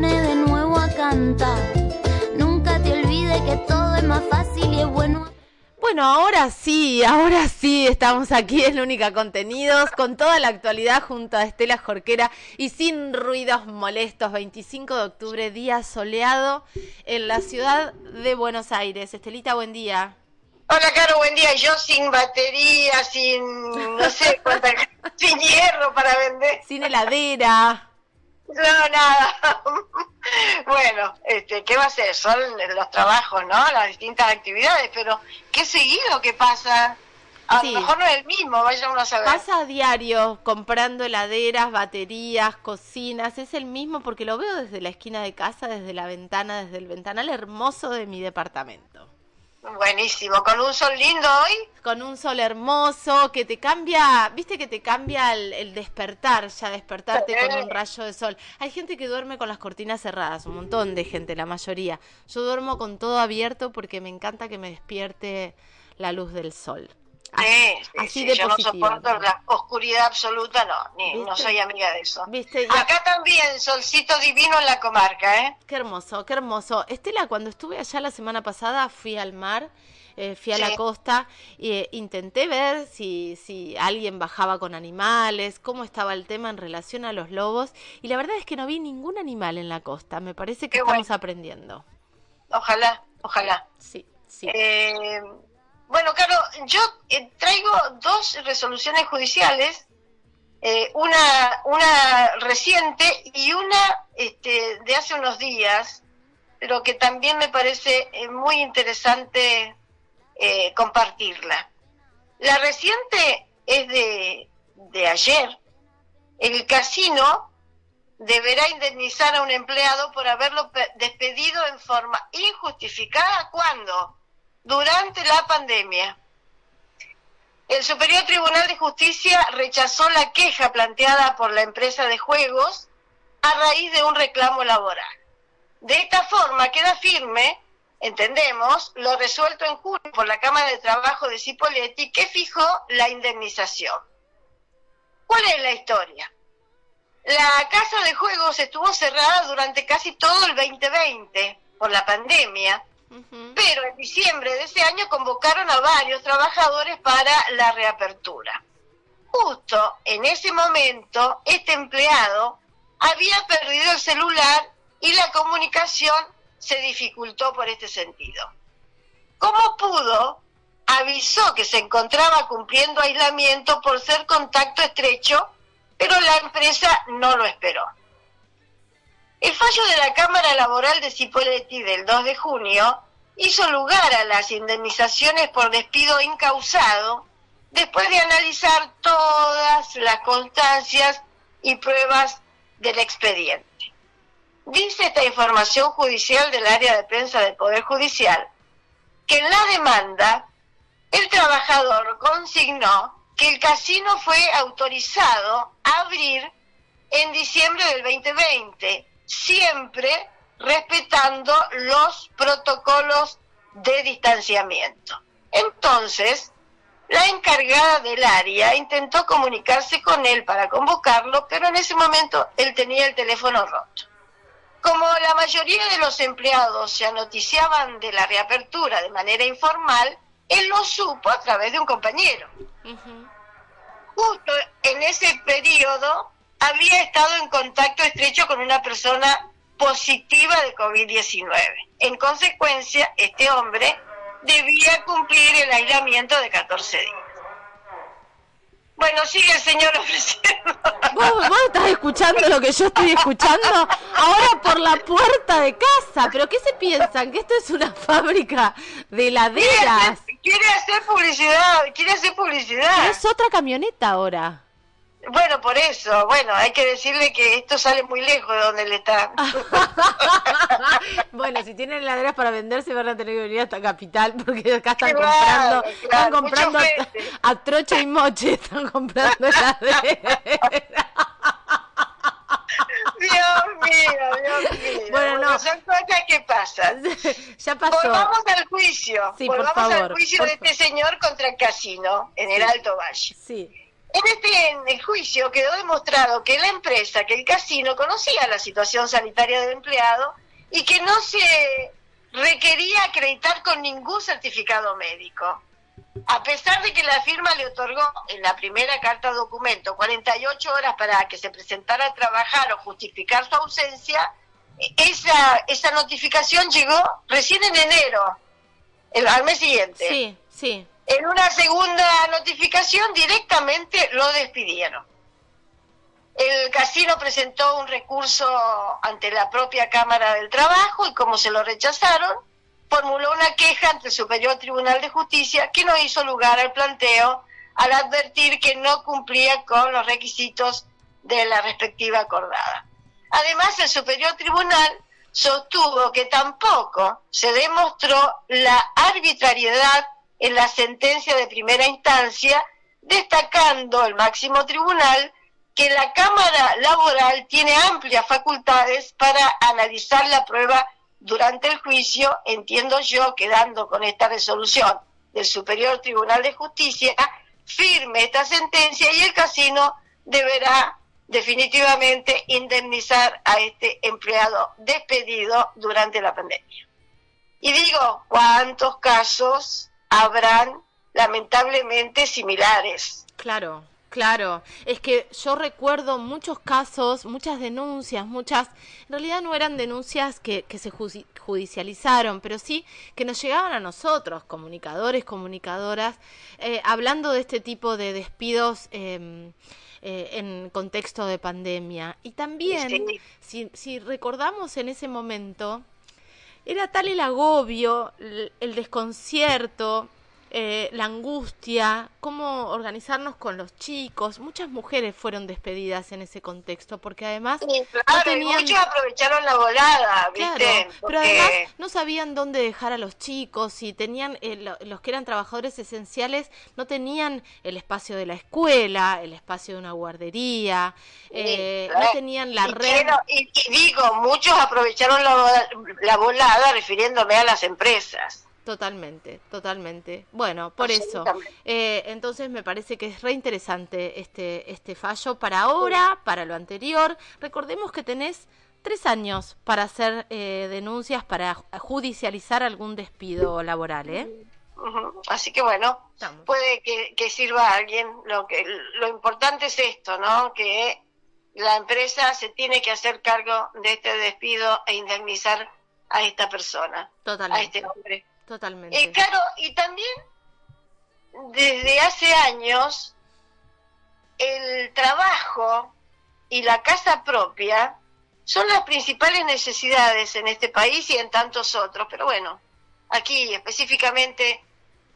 de nuevo a cantar. Nunca te olvides que todo es más fácil y es bueno. Bueno, ahora sí, ahora sí, estamos aquí en Única Contenidos con toda la actualidad junto a Estela Jorquera y sin ruidos molestos. 25 de octubre, día soleado en la ciudad de Buenos Aires. Estelita, buen día. Hola, Caro, buen día. Yo sin batería, sin, no sé, cuánta, sin hierro para vender. Sin heladera. No, nada. Bueno, este, ¿qué va a ser? Son los trabajos, ¿no? Las distintas actividades, pero ¿qué seguido que pasa? A lo mejor no es el mismo, vaya uno a saber. Pasa a diario comprando heladeras, baterías, cocinas. Es el mismo porque lo veo desde la esquina de casa, desde la ventana, desde el ventanal hermoso de mi departamento. Buenísimo, con un sol lindo hoy. Con un sol hermoso que te cambia, viste que te cambia el, despertar, ya despertarte con un rayo de sol. Hay gente que duerme con las cortinas cerradas, un montón de gente, la mayoría. Yo duermo con todo abierto porque me encanta que me despierte la luz del sol. Así, de yo no soporto la oscuridad absoluta, no, ni, no soy amiga de eso. ¿Viste? Acá también, solcito divino en la comarca, ¿eh? Qué hermoso, qué hermoso. Estela, cuando estuve allá la semana pasada, fui al mar, eh, fui a la costa e intenté ver si, si alguien bajaba con animales, cómo estaba el tema en relación a los lobos, y la verdad es que no vi ningún animal en la costa. Me parece que estamos aprendiendo. Ojalá, ojalá. Sí, sí. Eh, bueno, Carlos, yo eh, traigo dos resoluciones judiciales, eh, una, reciente y una este, de hace unos días, pero que también me parece eh, muy interesante compartirla. La reciente es de, de ayer. El casino deberá indemnizar a un empleado por haberlo despedido en forma injustificada. ¿Cuándo? Durante la pandemia. El Superior Tribunal de Justicia rechazó la queja planteada por la empresa de juegos a raíz de un reclamo laboral. De esta forma queda firme, entendemos, lo resuelto en junio por la Cámara de Trabajo de Cipoletti que fijó la indemnización. ¿Cuál es la historia? La casa de juegos estuvo cerrada durante casi todo el 2020 por la pandemia pero en diciembre de ese año convocaron a varios trabajadores para la reapertura. Justo en ese momento, este empleado había perdido el celular y la comunicación se dificultó por este sentido. ¿Cómo pudo? Avisó que se encontraba cumpliendo aislamiento por ser contacto estrecho, pero la empresa no lo esperó. El fallo de la Cámara Laboral de Cipoletti del 2 de junio hizo lugar a las indemnizaciones por despido incausado después de analizar todas las constancias y pruebas del expediente. Dice esta información judicial del área de prensa del Poder Judicial que en la demanda el trabajador consignó que el casino fue autorizado a abrir en diciembre del 2020, siempre respetando los protocolos de distanciamiento. Entonces, la encargada del área intentó comunicarse con él para convocarlo, pero en ese momento él tenía el teléfono roto. Como la mayoría de los empleados se noticiaban de la reapertura de manera informal, él lo supo a través de un compañero. Justo en ese periodo había estado en contacto estrecho con una persona positiva de COVID-19. En consecuencia, este hombre debía cumplir el aislamiento de 14 días. Bueno, sigue el señor ofreciendo. ¿Vos, ¿Vos, estás escuchando lo que yo estoy escuchando? Ahora por la puerta de casa. ¿Pero qué se piensan? ¿Que esto es una fábrica de heladeras? Quiere hacer, publicidad, quiere hacer publicidad. es otra camioneta ahora. Bueno, por eso, bueno, hay que decirle que esto sale muy lejos de donde él está. bueno, si tienen heladeras para venderse van a tener que venir hasta Capital porque acá están comprando, están comprando a, trocho y moche, están comprando heladeras. Dios mío, Dios mío. Bueno, no. Son cosas que pasan. ya pasó. Volvamos al juicio. Sí, Volvamos por favor, al juicio de este señor contra el casino en el Alto Valle. Sí. En este el juicio quedó demostrado que la empresa, que el casino conocía la situación sanitaria del empleado y que no se requería acreditar con ningún certificado médico. A pesar de que la firma le otorgó en la primera carta documento 48 horas para que se presentara a trabajar o justificar su ausencia, esa, esa notificación llegó recién en enero, el, al mes siguiente. Sí, sí. En una segunda notificación directamente lo despidieron. El casino presentó un recurso ante la propia Cámara del Trabajo y como se lo rechazaron, formuló una queja ante el Superior Tribunal de Justicia que no hizo lugar al planteo al advertir que no cumplía con los requisitos de la respectiva acordada. Además, el Superior Tribunal sostuvo que tampoco se demostró la arbitrariedad en la sentencia de primera instancia, destacando el máximo tribunal que la Cámara Laboral tiene amplias facultades para analizar la prueba durante el juicio, entiendo yo, quedando con esta resolución del Superior Tribunal de Justicia, firme esta sentencia y el casino deberá definitivamente indemnizar a este empleado despedido durante la pandemia. Y digo, ¿cuántos casos habrán lamentablemente similares? Claro, Claro, es que yo recuerdo muchos casos, muchas denuncias, muchas, en realidad no eran denuncias que, que se judicializaron, pero sí que nos llegaban a nosotros, comunicadores, comunicadoras, eh, hablando de este tipo de despidos. Em, eh, en contexto de pandemia. Y también, si, si recordamos en ese momento, era tal el agobio, el desconcierto, eh, la angustia, cómo organizarnos con los chicos. Muchas mujeres fueron despedidas en ese contexto porque además no tenían... muchos aprovecharon la volada, ¿viste? Pero además no sabían dónde dejar a los chicos y tenían eh, los que eran trabajadores esenciales no tenían el espacio de la escuela, el espacio de una guardería, eh, no tenían la red. y, digo, muchos aprovecharon la, la volada refiriéndome a las empresas. Totalmente, totalmente. Bueno, por eso. Eh, entonces me parece que es re interesante este, este fallo para ahora, para lo anterior. Recordemos que tenés tres años para hacer eh, denuncias, para judicializar algún despido laboral, ¿eh? Así que bueno, puede que, que, sirva a alguien. Lo, que, lo importante es esto, ¿no? Que la empresa se tiene que hacer cargo de este despido e indemnizar a esta persona, Totalmente. a este hombre. Totalmente. Eh, claro, y también desde hace años el trabajo y la casa propia son las principales necesidades en este país y en tantos otros, pero bueno, aquí específicamente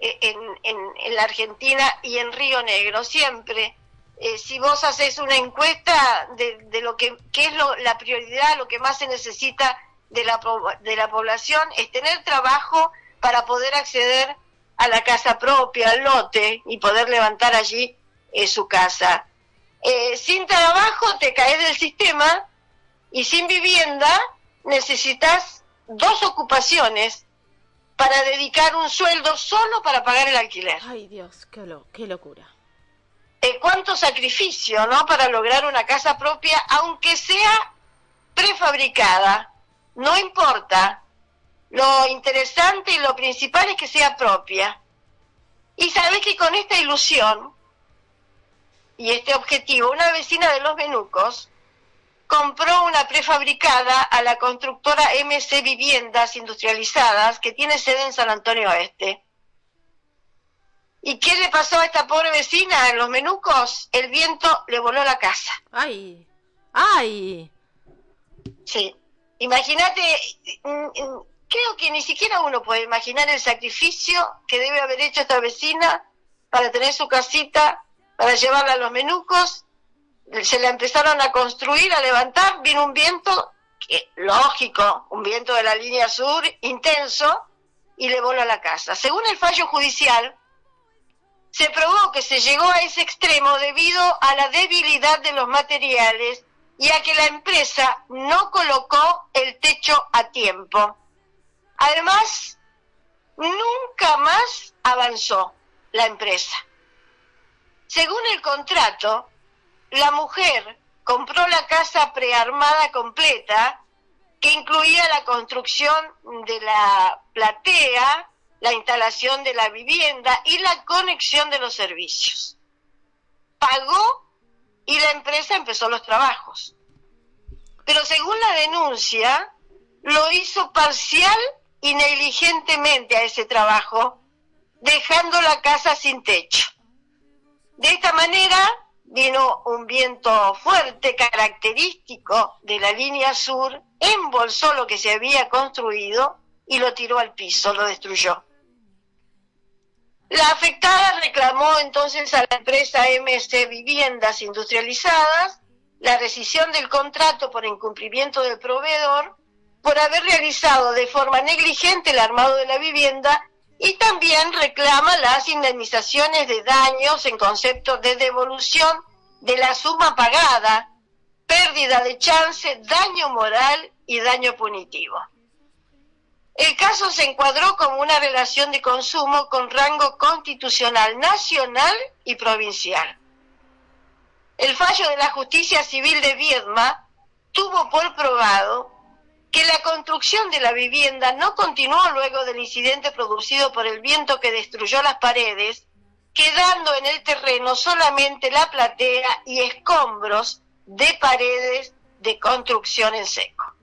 eh, en, la Argentina y en Río Negro, siempre, eh, si vos haces una encuesta de, lo que, es la prioridad, lo que más se necesita de la, de la población, es tener trabajo para poder acceder a la casa propia, al lote y poder levantar allí eh, su casa. Eh, sin trabajo te caes del sistema y sin vivienda necesitas dos ocupaciones para dedicar un sueldo solo para pagar el alquiler. Ay Dios, qué, qué locura. Eh, cuánto sacrificio, ¿no? Para lograr una casa propia, aunque sea prefabricada, no importa, lo interesante y lo principal es que sea propia. Y sabes que con esta ilusión y este objetivo, una vecina de los Menucos compró una prefabricada a la constructora MC Viviendas Industrializadas que tiene sede en San Antonio Oeste. ¿Y qué le pasó a esta pobre vecina en los Menucos? El viento le voló la casa. ¡Ay! ¡Ay! Sí. Imagínate, mm, mm, creo que ni siquiera uno puede imaginar el sacrificio que debe haber hecho esta vecina para tener su casita, para llevarla a los menucos. Se la empezaron a construir, a levantar, vino un viento, que, lógico, un viento de la línea sur intenso, y le voló a la casa. Según el fallo judicial, se probó que se llegó a ese extremo debido a la debilidad de los materiales y a que la empresa no colocó el techo a tiempo. Además, nunca más avanzó la empresa. Según el contrato, la mujer compró la casa prearmada completa, que incluía la construcción de la platea, la instalación de la vivienda y la conexión de los servicios. Pagó y la empresa empezó los trabajos. Pero según la denuncia, lo hizo parcial y negligentemente a ese trabajo, dejando la casa sin techo. De esta manera vino un viento fuerte característico de la línea sur, embolsó lo que se había construido y lo tiró al piso, lo destruyó. La afectada reclamó entonces a la empresa MC Viviendas Industrializadas la rescisión del contrato por incumplimiento del proveedor por haber realizado de forma negligente el armado de la vivienda y también reclama las indemnizaciones de daños en concepto de devolución de la suma pagada, pérdida de chance, daño moral y daño punitivo. El caso se encuadró como una relación de consumo con rango constitucional nacional y provincial. El fallo de la justicia civil de Viedma tuvo por probado que la construcción de la vivienda no continuó luego del incidente producido por el viento que destruyó las paredes, quedando en el terreno solamente la platea y escombros de paredes de construcción en seco.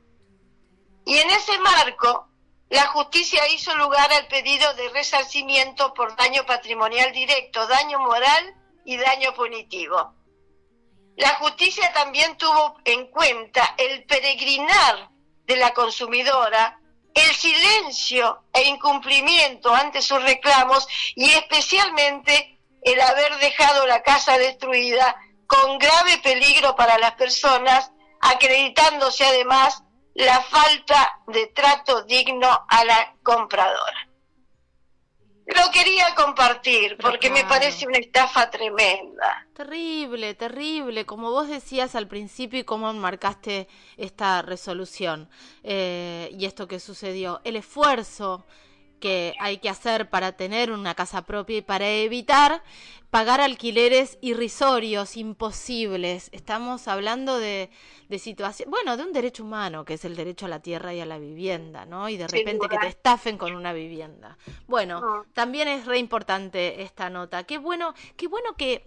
Y en ese marco, la justicia hizo lugar al pedido de resarcimiento por daño patrimonial directo, daño moral y daño punitivo. La justicia también tuvo en cuenta el peregrinar de la consumidora, el silencio e incumplimiento ante sus reclamos y especialmente el haber dejado la casa destruida con grave peligro para las personas, acreditándose además la falta de trato digno a la compradora. Lo quería compartir porque me parece una estafa tremenda. Terrible, terrible, como vos decías al principio y cómo marcaste esta resolución eh, y esto que sucedió. El esfuerzo que hay que hacer para tener una casa propia y para evitar pagar alquileres irrisorios, imposibles. Estamos hablando de, de situación, bueno, de un derecho humano, que es el derecho a la tierra y a la vivienda, ¿no? Y de repente que te estafen con una vivienda. Bueno, también es re importante esta nota. Qué bueno, qué bueno que,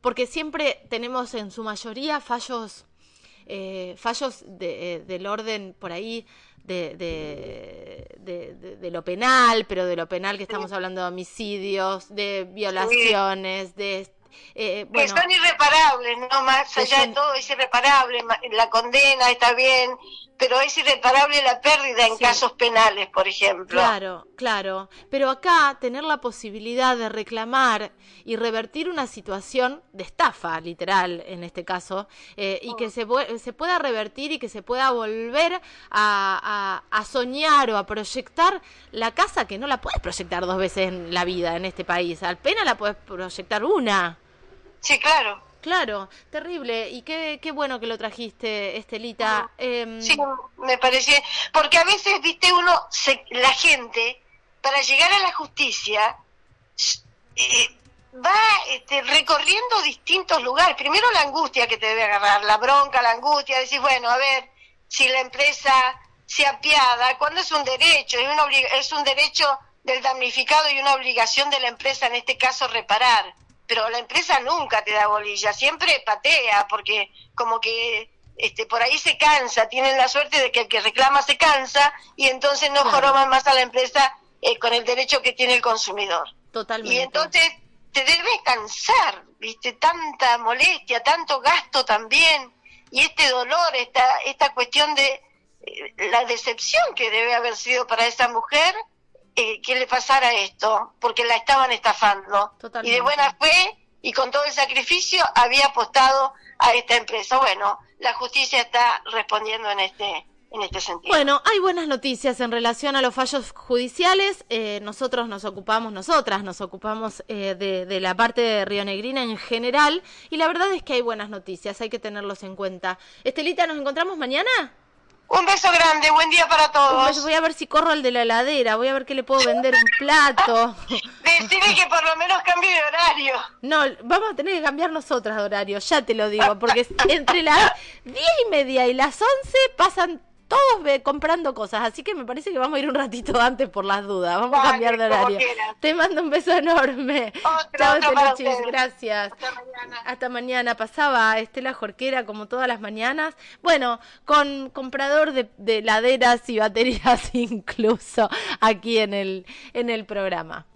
porque siempre tenemos en su mayoría fallos, eh, fallos de, eh, del orden por ahí de, de, de, lo penal, pero de lo penal que estamos hablando de homicidios, de violaciones, de... Eh, que son irreparables, no más allá de todo es irreparable, la condena está bien, pero es irreparable la pérdida en casos penales, por ejemplo. Claro, claro. Pero acá tener la posibilidad de reclamar y revertir una situación de estafa, literal, en este caso, eh, y que mm. se, se, pueda revertir y que se pueda volver a, a, soñar o a proyectar la casa que no la puedes proyectar dos veces en la vida en este país. Al pena la puedes proyectar una. Sí, claro. Claro, terrible. Y qué, qué bueno que lo trajiste, Estelita. Em, sí, me parece. Porque a veces, viste, uno, la gente, para llegar a la justicia, eh, va este, recorriendo distintos lugares. Primero la angustia que te debe agarrar, la bronca, la angustia, decir, bueno, a ver, si la empresa se apiada, cuando es un derecho, es, una es un derecho del damnificado y una obligación de la empresa, en este caso, reparar pero la empresa nunca te da bolilla, siempre patea, porque como que este, por ahí se cansa, tienen la suerte de que el que reclama se cansa y entonces no joroban más a la empresa eh, con el derecho que tiene el consumidor. Totalmente. Y entonces te debe cansar, viste, tanta molestia, tanto gasto también, y este dolor, esta, esta cuestión de eh, la decepción que debe haber sido para esa mujer eh, que le pasara esto, porque la estaban estafando. Y de buena fe y con todo el sacrificio había apostado a esta empresa. Bueno, la justicia está respondiendo en este en este sentido. Bueno, hay buenas noticias en relación a los fallos judiciales. Eh, nosotros nos ocupamos, nosotras nos ocupamos eh, de, de, la parte de Río Negrina en general y la verdad es que hay buenas noticias, hay que tenerlos en cuenta. Estelita, ¿nos encontramos mañana? Un beso grande, buen día para todos. Voy a ver si corro al de la heladera, voy a ver qué le puedo vender un plato. Decime que por lo menos cambie de horario. No, vamos a tener que cambiar nosotras de horario, ya te lo digo, porque entre las diez y media y las once pasan todos ve, comprando cosas, así que me parece que vamos a ir un ratito antes por las dudas. Vamos a cambiar de horario. Te mando un beso enorme. Chao, gracias. Hasta mañana. Hasta mañana. Pasaba Estela Jorquera como todas las mañanas. Bueno, con comprador de, de laderas y baterías incluso aquí en el, en el programa.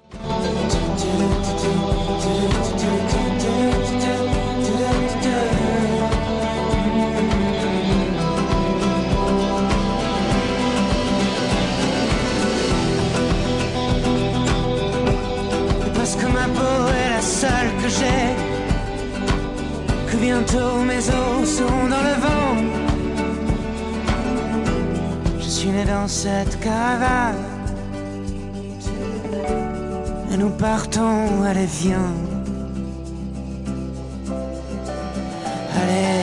Bientôt mes os sont dans le vent. Je suis né dans cette caravane, et nous partons, allez viens, allez.